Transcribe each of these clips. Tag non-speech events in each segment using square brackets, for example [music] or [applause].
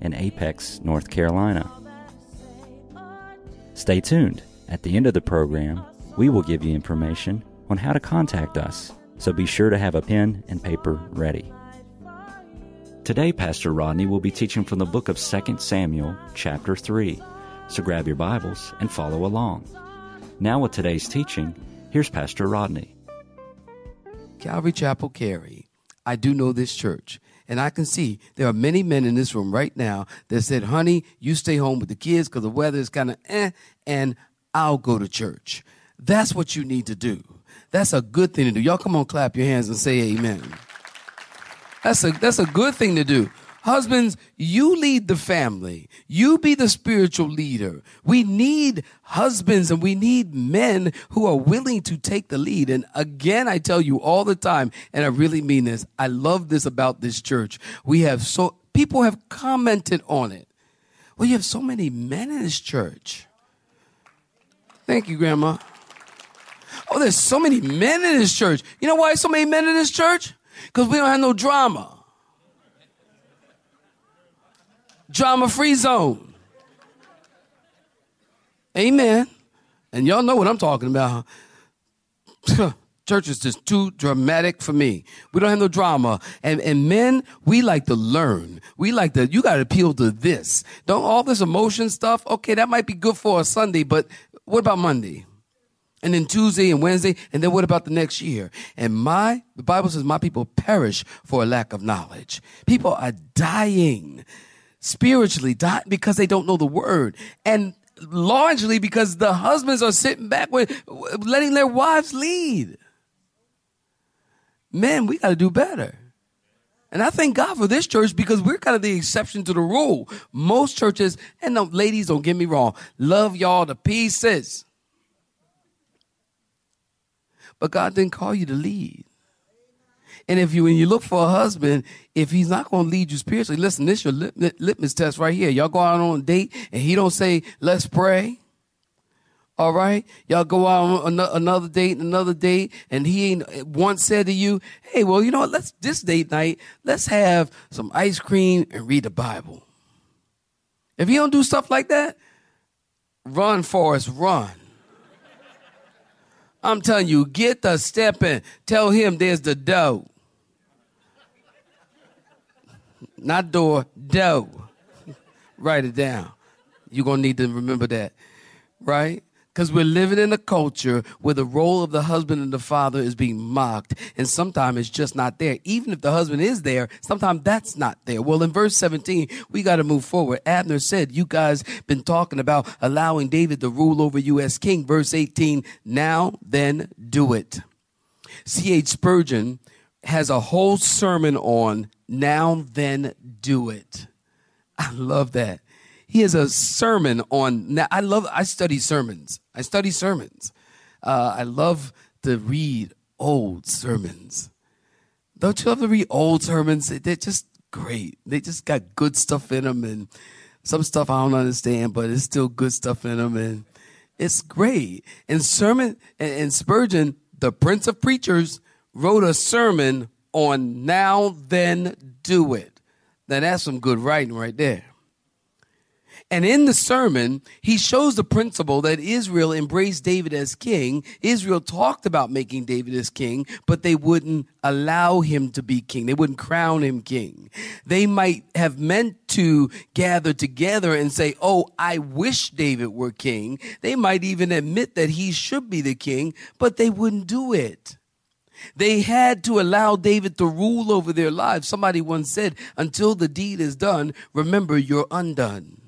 in Apex, North Carolina. Stay tuned. At the end of the program, we will give you information on how to contact us, so be sure to have a pen and paper ready. Today, Pastor Rodney will be teaching from the book of 2 Samuel, chapter 3. So grab your Bibles and follow along. Now, with today's teaching, here's Pastor Rodney. Calvary Chapel, Cary. I do know this church. And I can see there are many men in this room right now that said, honey, you stay home with the kids because the weather is kind of eh, and I'll go to church. That's what you need to do. That's a good thing to do. Y'all come on, clap your hands and say amen. That's a, that's a good thing to do. Husbands, you lead the family. You be the spiritual leader. We need husbands and we need men who are willing to take the lead. And again, I tell you all the time, and I really mean this. I love this about this church. We have so, people have commented on it. Well, you have so many men in this church. Thank you, Grandma. Oh, there's so many men in this church. You know why so many men in this church? Because we don't have no drama. Drama free zone. Amen. And y'all know what I'm talking about. [laughs] Church is just too dramatic for me. We don't have no drama. And, and men, we like to learn. We like to, you got to appeal to this. Don't all this emotion stuff. Okay, that might be good for a Sunday, but what about Monday? And then Tuesday and Wednesday, and then what about the next year? And my, the Bible says, my people perish for a lack of knowledge. People are dying spiritually because they don't know the word. And largely because the husbands are sitting back with letting their wives lead. Men, we got to do better. And I thank God for this church because we're kind of the exception to the rule. Most churches, and no, ladies, don't get me wrong, love y'all to pieces. But God didn't call you to lead. And if you, when you look for a husband, if he's not going to lead you spiritually, listen, this is your lit, litmus test right here. Y'all go out on a date and he don't say, let's pray. All right. Y'all go out on another date, and another date, and he ain't once said to you, Hey, well, you know what? Let's this date night, let's have some ice cream and read the Bible. If he don't do stuff like that, run, for Forrest, run. I'm telling you, get the step. Tell him there's the dough. Not door, dough. Write it down. You're going to need to remember that, right? Because we're living in a culture where the role of the husband and the father is being mocked, and sometimes it's just not there. Even if the husband is there, sometimes that's not there. Well, in verse 17, we got to move forward. Abner said, You guys been talking about allowing David to rule over you as king. Verse 18, now then do it. C.H. Spurgeon has a whole sermon on now then do it. I love that. He has a sermon on now. I love, I study sermons. I study sermons. Uh, I love to read old sermons. Don't you love to read old sermons? They're just great. They just got good stuff in them, and some stuff I don't understand, but it's still good stuff in them, and it's great. And sermon and, and Spurgeon, the Prince of Preachers, wrote a sermon on now then do it. Now that's some good writing right there. And in the sermon, he shows the principle that Israel embraced David as king. Israel talked about making David as king, but they wouldn't allow him to be king. They wouldn't crown him king. They might have meant to gather together and say, Oh, I wish David were king. They might even admit that he should be the king, but they wouldn't do it. They had to allow David to rule over their lives. Somebody once said, until the deed is done, remember you're undone.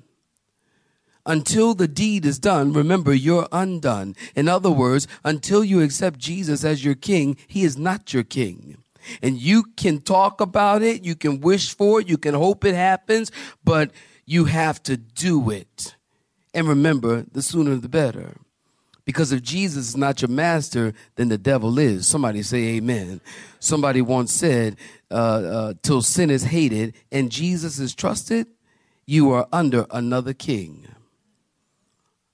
Until the deed is done, remember you're undone. In other words, until you accept Jesus as your king, he is not your king. And you can talk about it, you can wish for it, you can hope it happens, but you have to do it. And remember, the sooner the better. Because if Jesus is not your master, then the devil is. Somebody say amen. Somebody once said, uh, uh, till sin is hated and Jesus is trusted, you are under another king.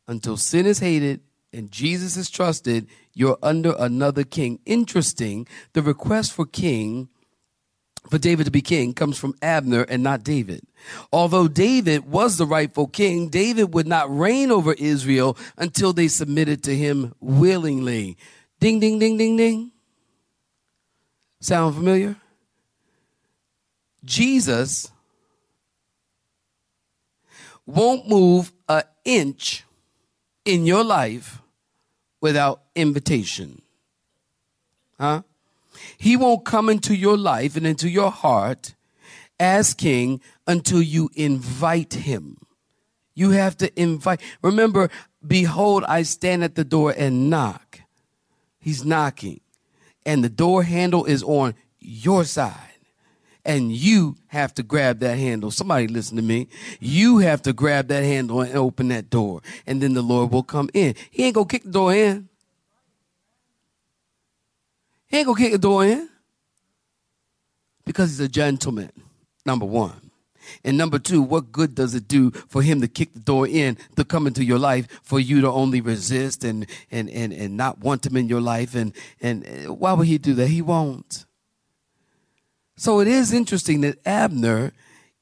Until sin is hated and Jesus is trusted, you're under another king. Interesting, the request for king, for David to be king, comes from Abner and not David. Although David was the rightful king, David would not reign over Israel until they submitted to him willingly. Ding, ding, ding, ding, ding. Sound familiar? Jesus won't move an inch in your life without invitation. Huh? He won't come into your life and into your heart as king until you invite him. You have to invite. Remember, behold, I stand at the door and knock. He's knocking. And the door handle is on your side. And you have to grab that handle. Somebody listen to me. You have to grab that handle and open that door. And then the Lord will come in. He ain't gonna kick the door in. He ain't gonna kick the door in. Because he's a gentleman, number one. And number two, what good does it do for him to kick the door in to come into your life for you to only resist and and and, and not want him in your life? And and uh, why would he do that? He won't. So it is interesting that Abner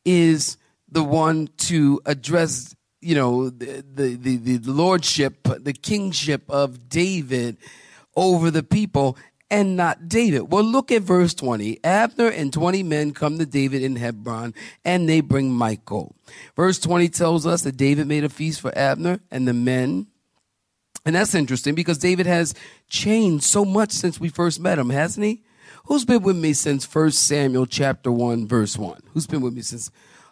is the one to address, you know, the, the, the, the lordship, the kingship of David over the people and not David. Well, look at verse 20. Abner and 20 men come to David in Hebron and they bring Michal. Verse 20 tells us that David made a feast for Abner and the men. And that's interesting because David has changed so much since we first met him, hasn't he? Who's been with me since 1 Samuel chapter 1 verse 1? Who's been with me since?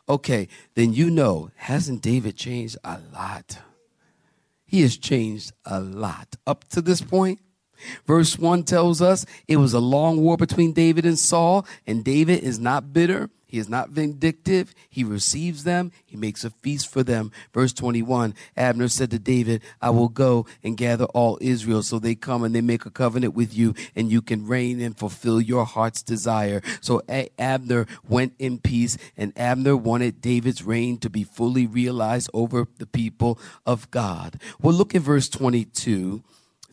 Okay, then you know, hasn't David changed a lot? He has changed a lot. Up to this point, Verse 1 tells us it was a long war between David and Saul, and David is not bitter. He is not vindictive. He receives them. He makes a feast for them. Verse 21 Abner said to David, I will go and gather all Israel. So they come and they make a covenant with you, and you can reign and fulfill your heart's desire. So Abner went in peace, and Abner wanted David's reign to be fully realized over the people of God. Well, look at verse 22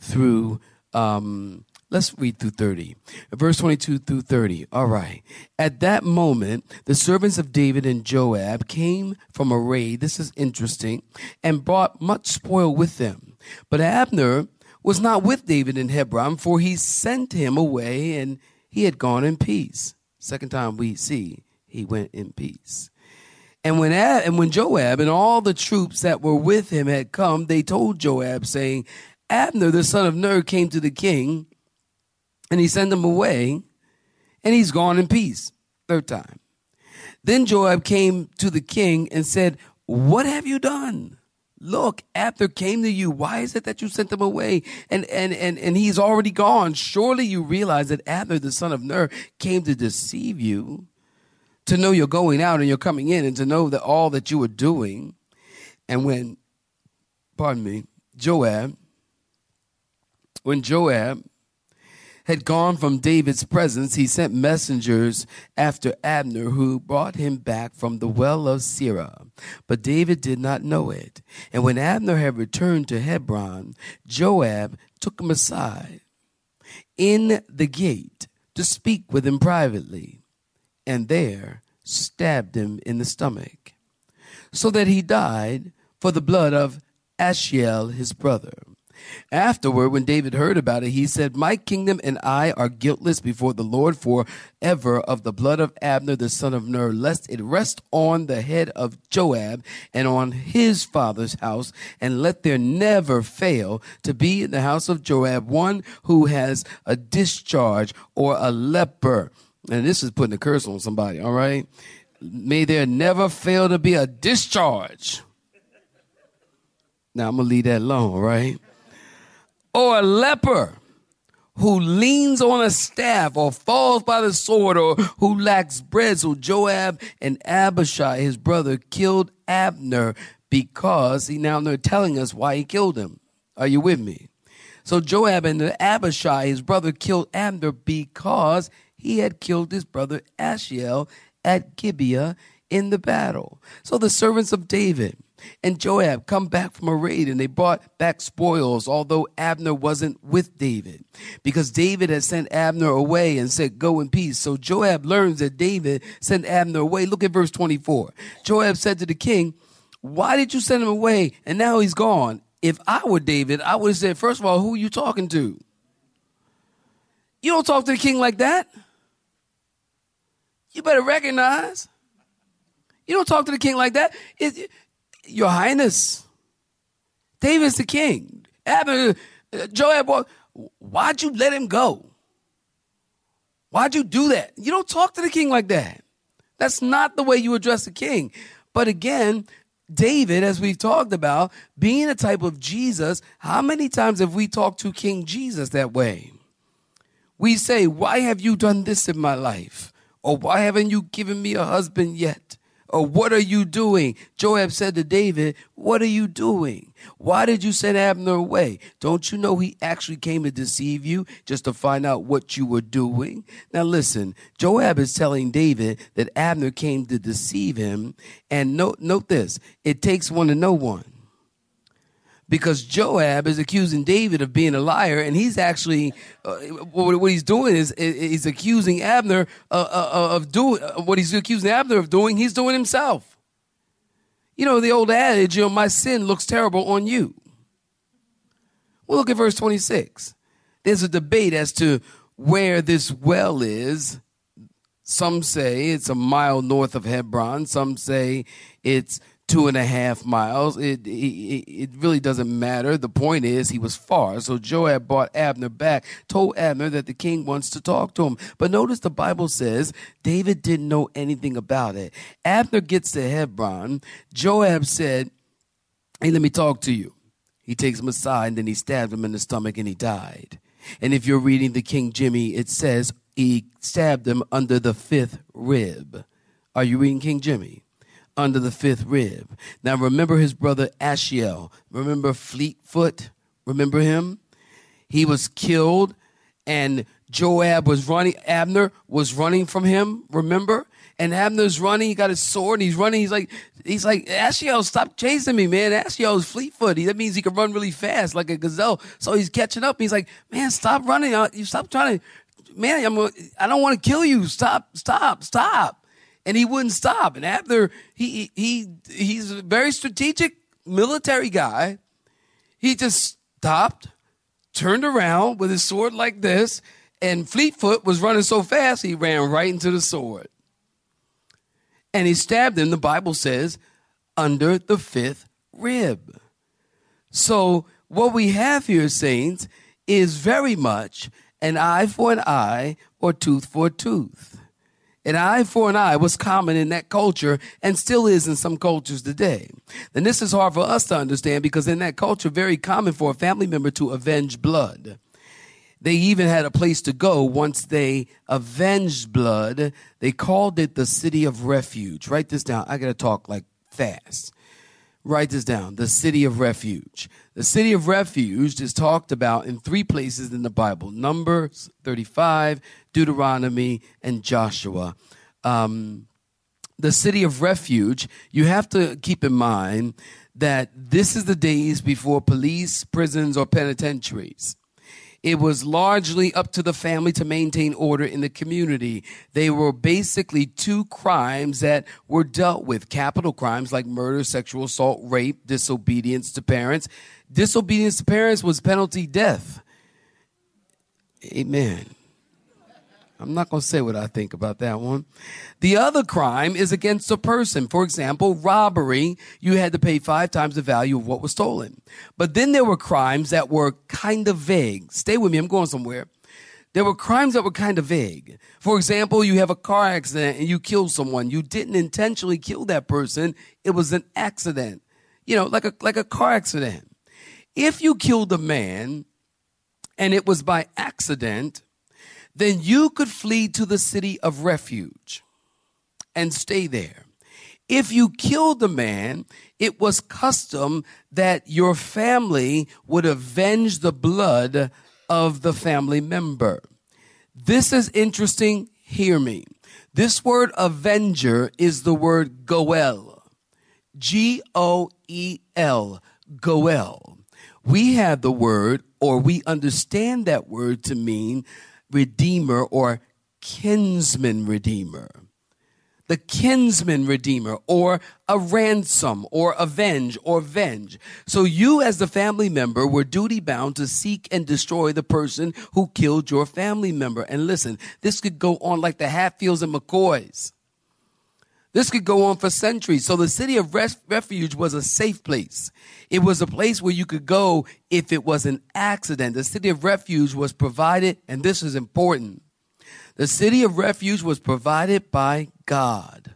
through um, let's read through 30. Verse 22 through 30. All right. At that moment, the servants of David and Joab came from a raid. This is interesting. And brought much spoil with them. But Abner was not with David in Hebron, for he sent him away and he had gone in peace. Second time we see he went in peace. And when Ab, and when Joab and all the troops that were with him had come, they told Joab, saying, Abner, the son of Ner, came to the king and he sent him away and he's gone in peace. Third time. Then Joab came to the king and said, What have you done? Look, Abner came to you. Why is it that you sent him away? And, and, and, and he's already gone. Surely you realize that Abner, the son of Ner, came to deceive you, to know you're going out and you're coming in, and to know that all that you are doing. And when, pardon me, Joab when Joab had gone from David's presence, he sent messengers after Abner, who brought him back from the well of Sirah. But David did not know it. And when Abner had returned to Hebron, Joab took him aside in the gate to speak with him privately, and there stabbed him in the stomach, so that he died for the blood of Asahel his brother. Afterward, when David heard about it, he said, My kingdom and I are guiltless before the Lord forever of the blood of Abner the son of Ner, lest it rest on the head of Joab and on his father's house, and let there never fail to be in the house of Joab one who has a discharge or a leper. And this is putting a curse on somebody, all right? May there never fail to be a discharge. Now I'm gonna leave that alone, right? Or a leper who leans on a staff or falls by the sword or who lacks bread. So Joab and Abishai, his brother, killed Abner because he now they're telling us why he killed him. Are you with me? So Joab and Abishai, his brother, killed Abner because he had killed his brother Ashiel at Gibeah in the battle. So the servants of David and Joab come back from a raid and they brought back spoils, although Abner wasn't with David because David had sent Abner away and said, Go in peace. So Joab learns that David sent Abner away. Look at verse 24. Joab said to the king, Why did you send him away? And now he's gone. If I were David, I would have said, First of all, who are you talking to? You don't talk to the king like that. You better recognize. You don't talk to the king like that. It, Your Highness, David's the king. Abner, uh, Joab, why'd you let him go? Why'd you do that? You don't talk to the king like that. That's not the way you address the king. But again, David, as we've talked about, being a type of Jesus, how many times have we talked to King Jesus that way? We say, Why have you done this in my life? Or why haven't you given me a husband yet? Or what are you doing? Joab said to David, What are you doing? Why did you send Abner away? Don't you know he actually came to deceive you just to find out what you were doing? Now listen, Joab is telling David that Abner came to deceive him. And note, note this it takes one to know one because Joab is accusing David of being a liar, and he's actually uh, what, he's doing is he's accusing Abner uh, uh, of doing uh, what he's accusing Abner of doing. He's doing himself. You know the old adage, you know, my sin looks terrible on you. Well, look at verse twenty six. There's a debate as to where this well is. Some say it's a mile north of Hebron. Some say it's two and a half miles. It, it, it really doesn't matter. The point is he was far. So Joab brought Abner back, told Abner that the king wants to talk to him. But notice the Bible says David didn't know anything about it. Abner gets to Hebron. Joab said, Hey, let me talk to you. He takes him aside and then he stabbed him in the stomach and he died. And if you're reading the King Jimmy, it says he stabbed him under the fifth rib. Are you reading King Jimmy? Under the fifth rib. Now remember his brother Ashiel. Remember Fleetfoot? Remember him? He was killed and Joab was running, Abner was running from him, remember? And Abner's running, he got his sword, and he's running, he's like, he's like, Ashiel, stop chasing me, man. Ashiel is fleet That means he can run really fast, like a gazelle. So he's catching up. He's like, man, stop running. You stop trying to, man, I'm, I don't want to kill you. Stop, stop, stop and he wouldn't stop. And after he he he's a very strategic military guy, he just stopped, turned around with his sword like this, and Fleetfoot was running so fast he ran right into the sword. And he stabbed him, the Bible says, under the fifth rib. So what we have here, saints, is very much an eye for an eye or tooth for a tooth. An eye for an eye was common in that culture and still is in some cultures today. And this is hard for us to understand because in that culture, very common for a family member to avenge blood. They even had a place to go once they avenged blood. They called it the city of refuge. Write this down. I got to talk like fast. Write this down. The city of refuge. The city of refuge is talked about in three places in the Bible Numbers 35, Deuteronomy, and Joshua. Um, the city of refuge, you have to keep in mind that this is the days before police, prisons, or penitentiaries. It was largely up to the family to maintain order in the community. They were basically two crimes that were dealt with capital crimes like murder, sexual assault, rape, disobedience to parents. Disobedience to parents was penalty death. Amen. I'm not going to say what I think about that one. The other crime is against a person. For example, robbery, you had to pay five times the value of what was stolen. But then there were crimes that were kind of vague. Stay with me, I'm going somewhere. There were crimes that were kind of vague. For example, you have a car accident and you kill someone. You didn't intentionally kill that person. It was an accident. You know, like a, like a car accident. If you killed a man and it was by accident, then you could flee to the city of refuge and stay there. If you killed a man, it was custom that your family would avenge the blood of the family member. This is interesting. Hear me. This word avenger is the word goel. G O E L. Goel. We have the word, or we understand that word to mean redeemer or kinsman redeemer the kinsman redeemer or a ransom or avenge or venge. So you as the family member were duty bound to seek and destroy the person who killed your family member. And listen, this could go on like the Hatfields and McCoys. This could go on for centuries. So the city of refuge was a safe place. It was a place where you could go if it was an accident. The city of refuge was provided, and this is important the city of refuge was provided by God,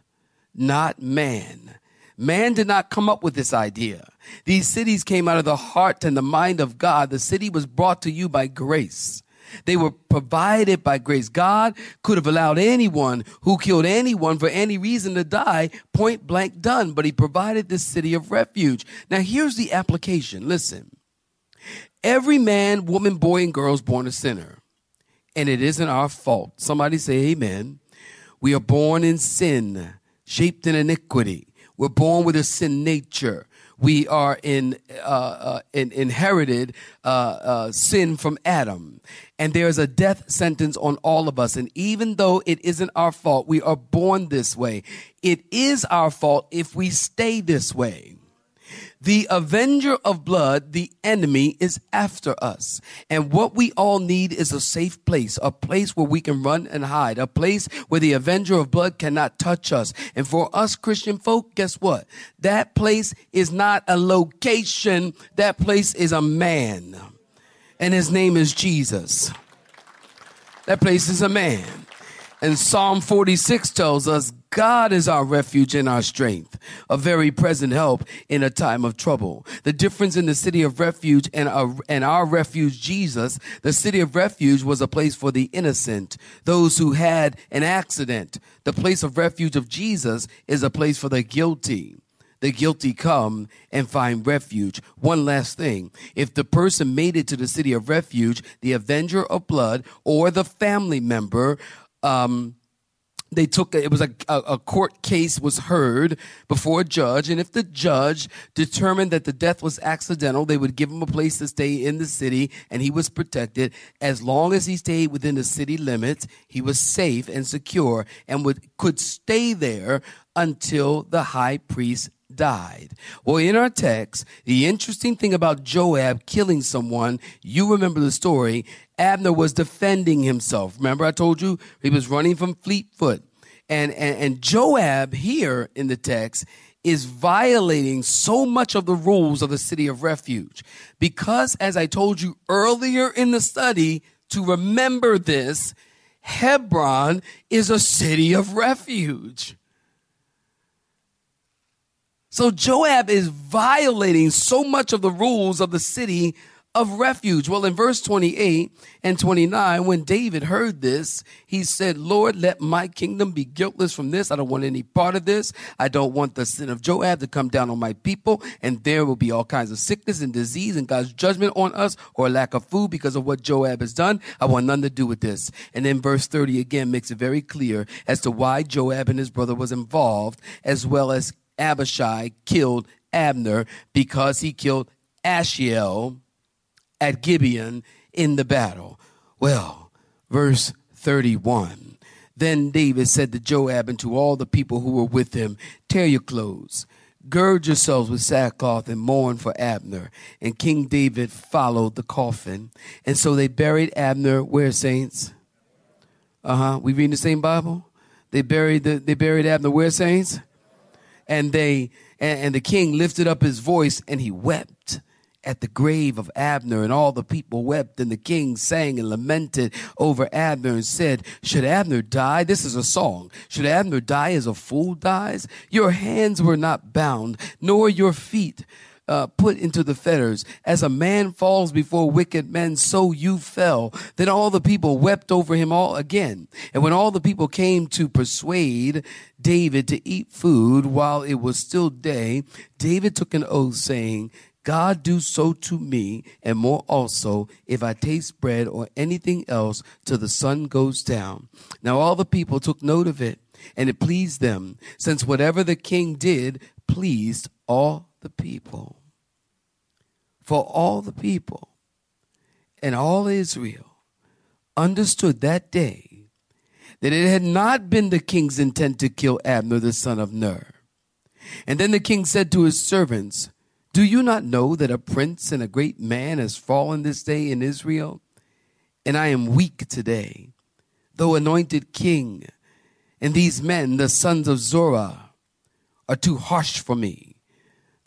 not man. Man did not come up with this idea. These cities came out of the heart and the mind of God. The city was brought to you by grace. They were provided by grace. God could have allowed anyone who killed anyone for any reason to die, point blank done, but he provided this city of refuge. Now here's the application. Listen. Every man, woman, boy, and girl is born a sinner and it isn't our fault. Somebody say amen. We are born in sin, shaped in iniquity. We're born with a sin nature. We are in, uh, uh, in inherited uh, uh, sin from Adam, and there's a death sentence on all of us. And even though it isn't our fault, we are born this way. It is our fault if we stay this way. The avenger of blood, the enemy, is after us. And what we all need is a safe place, a place where we can run and hide, a place where the avenger of blood cannot touch us. And for us Christian folk, guess what? That place is not a location. That place is a man. And his name is Jesus. That place is a man. And Psalm 46 tells us God is our refuge and our strength, a very present help in a time of trouble. The difference in the city of refuge and our, and our refuge, Jesus, the city of refuge was a place for the innocent, those who had an accident. The place of refuge of Jesus is a place for the guilty the guilty come and find refuge. One last thing. If the person made it to the city of refuge, the avenger of blood or the family member um, they took it was a, a court case was heard before a judge and if the judge determined that the death was accidental they would give him a place to stay in the city and he was protected as long as he stayed within the city limits he was safe and secure and would could stay there until the high priest died. Well, in our text, the interesting thing about Joab killing someone, you remember the story. Abner was defending himself. Remember, I told you he was running from Fleetfoot. And, and, and Joab here in the text is violating so much of the rules of the city of refuge. Because, as I told you earlier in the study, to remember this, Hebron is a city of refuge. So Joab is violating so much of the rules of the city of refuge. Well, in verse 28 and 29, when David heard this, he said, Lord, let my kingdom be guiltless from this. I don't want any part of this. I don't want the sin of Joab to come down on my people. And there will be all kinds of sickness and disease and God's judgment on us or lack of food because of what Joab has done. I want nothing to do with this. And then verse 30 again makes it very clear as to why Joab and his brother was involved as well as Abishai killed Abner because he killed Ashiel at Gibeon in the battle. Well, verse 31. Then David said to Joab and to all the people who were with him, Tear your clothes, gird yourselves with sackcloth, and mourn for Abner. And King David followed the coffin. And so they buried Abner where, saints? Uh huh. We reading the same Bible? They buried the, they buried Abner where, saints? and they and the king lifted up his voice and he wept at the grave of Abner, and all the people wept, and the king sang and lamented over Abner and said, Should Abner die? This is a song. Should Abner die as a fool dies? Your hands were not bound, nor your feet uh, put into the fetters. As a man falls before wicked men, so you fell. Then all the people wept over him all again. And when all the people came to persuade David to eat food while it was still day, David took an oath saying, God do so to me and more also if I taste bread or anything else till the sun goes down. Now all the people took note of it and it pleased them since whatever the king did pleased all the people. For all the people and all Israel understood that day that it had not been the king's intent to kill Abner the son of Ner. And then the king said to his servants, Do you not know that a prince and a great man has fallen this day in Israel? And I am weak today, though anointed king. And these men, the sons of Zorah, are too harsh for me.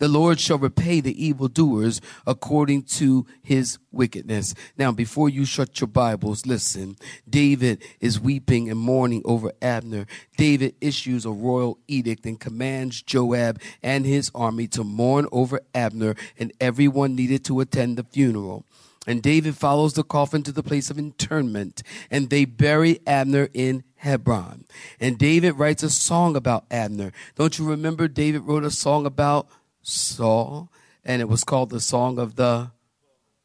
The Lord shall repay the evildoers according to his wickedness. Now, before you shut your Bibles, listen. David is weeping and mourning over Abner. David issues a royal edict and commands Joab and his army to mourn over Abner, and everyone needed to attend the funeral. And David follows the coffin to the place of interment, and they bury Abner in Hebron. And David writes a song about Abner. Don't you remember David wrote a song about Saul? And it was called the Song of the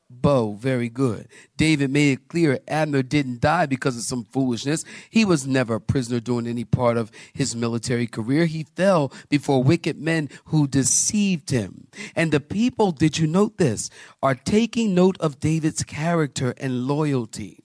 Bow. Very good. David made it clear Abner didn't die because of some foolishness. He was never a prisoner during any part of his military career. He fell before wicked men who deceived him. And the people, did you note this, are taking note of David's character and loyalty.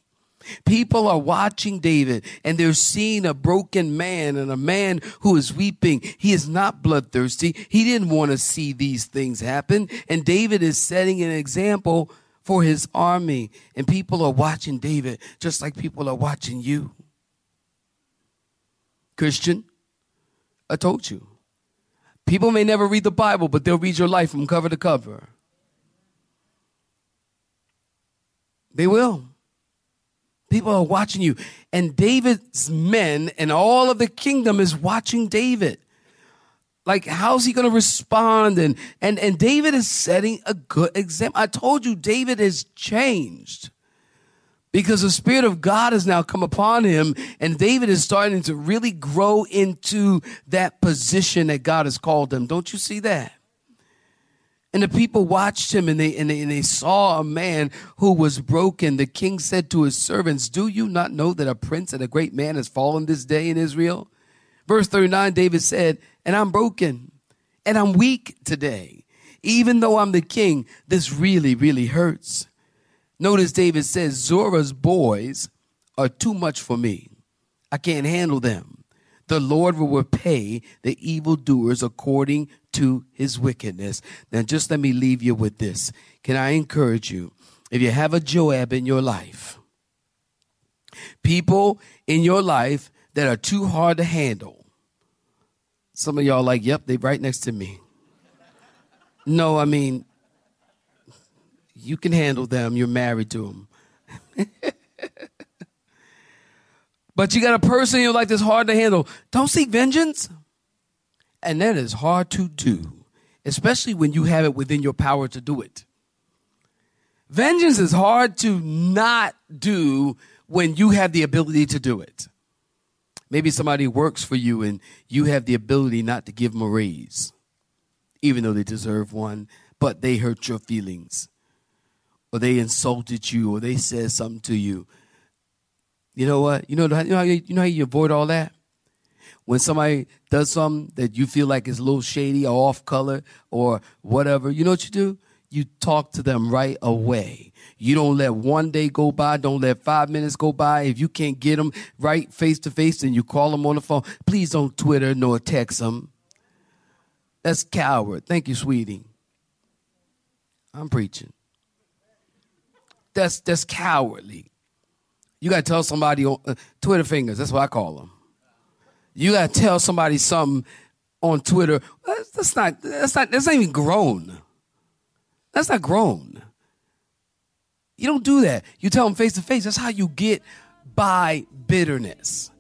People are watching David and they're seeing a broken man and a man who is weeping. He is not bloodthirsty. He didn't want to see these things happen. And David is setting an example for his army. And people are watching David just like people are watching you. Christian, I told you. People may never read the Bible, but they'll read your life from cover to cover. They will. People are watching you. And David's men and all of the kingdom is watching David. Like, how's he going to respond? And, and, and David is setting a good example. I told you, David has changed because the Spirit of God has now come upon him, and David is starting to really grow into that position that God has called him. Don't you see that? And the people watched him and they, and they, and they saw a man who was broken. The king said to his servants, Do you not know that a prince and a great man has fallen this day in Israel? Verse 39, David said, And I'm broken and I'm weak today. Even though I'm the king, this really, really hurts. Notice David says, Zorah's boys are too much for me. I can't handle them. The Lord will repay the evildoers according to his wickedness. Now, just let me leave you with this. Can I encourage you? If you have a Joab in your life, people in your life that are too hard to handle, some of y'all like, yep, they right next to me. No, I mean, you can handle them. You're married to them. [laughs] but you got a person in your life that's hard to handle. Don't seek vengeance. And that is hard to do, especially when you have it within your power to do it. Vengeance is hard to not do when you have the ability to do it. Maybe somebody works for you and you have the ability not to give them a raise, even though they deserve one, but they hurt your feelings, or they insulted you, or they said something to you. You know what? You know, you know, how you, you know how you avoid all that? When somebody does something that you feel like is a little shady or off color or whatever, you know what you do? You talk to them right away. You don't let one day go by. Don't let five minutes go by. If you can't get them right face to face, then you call them on the phone. Please don't Twitter nor text them. That's coward. Thank you, sweetie. I'm preaching. That's that's cowardly. You got to tell somebody on uh, Twitter fingers. That's what I call them. You got to tell somebody something on Twitter. That's, that's not. That's not. That's not even grown. That's not grown. You don't do that. You tell them face to face. That's how you get by bitterness.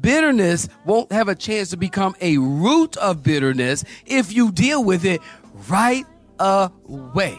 Bitterness won't have a chance to become a root of bitterness if you deal with it right away.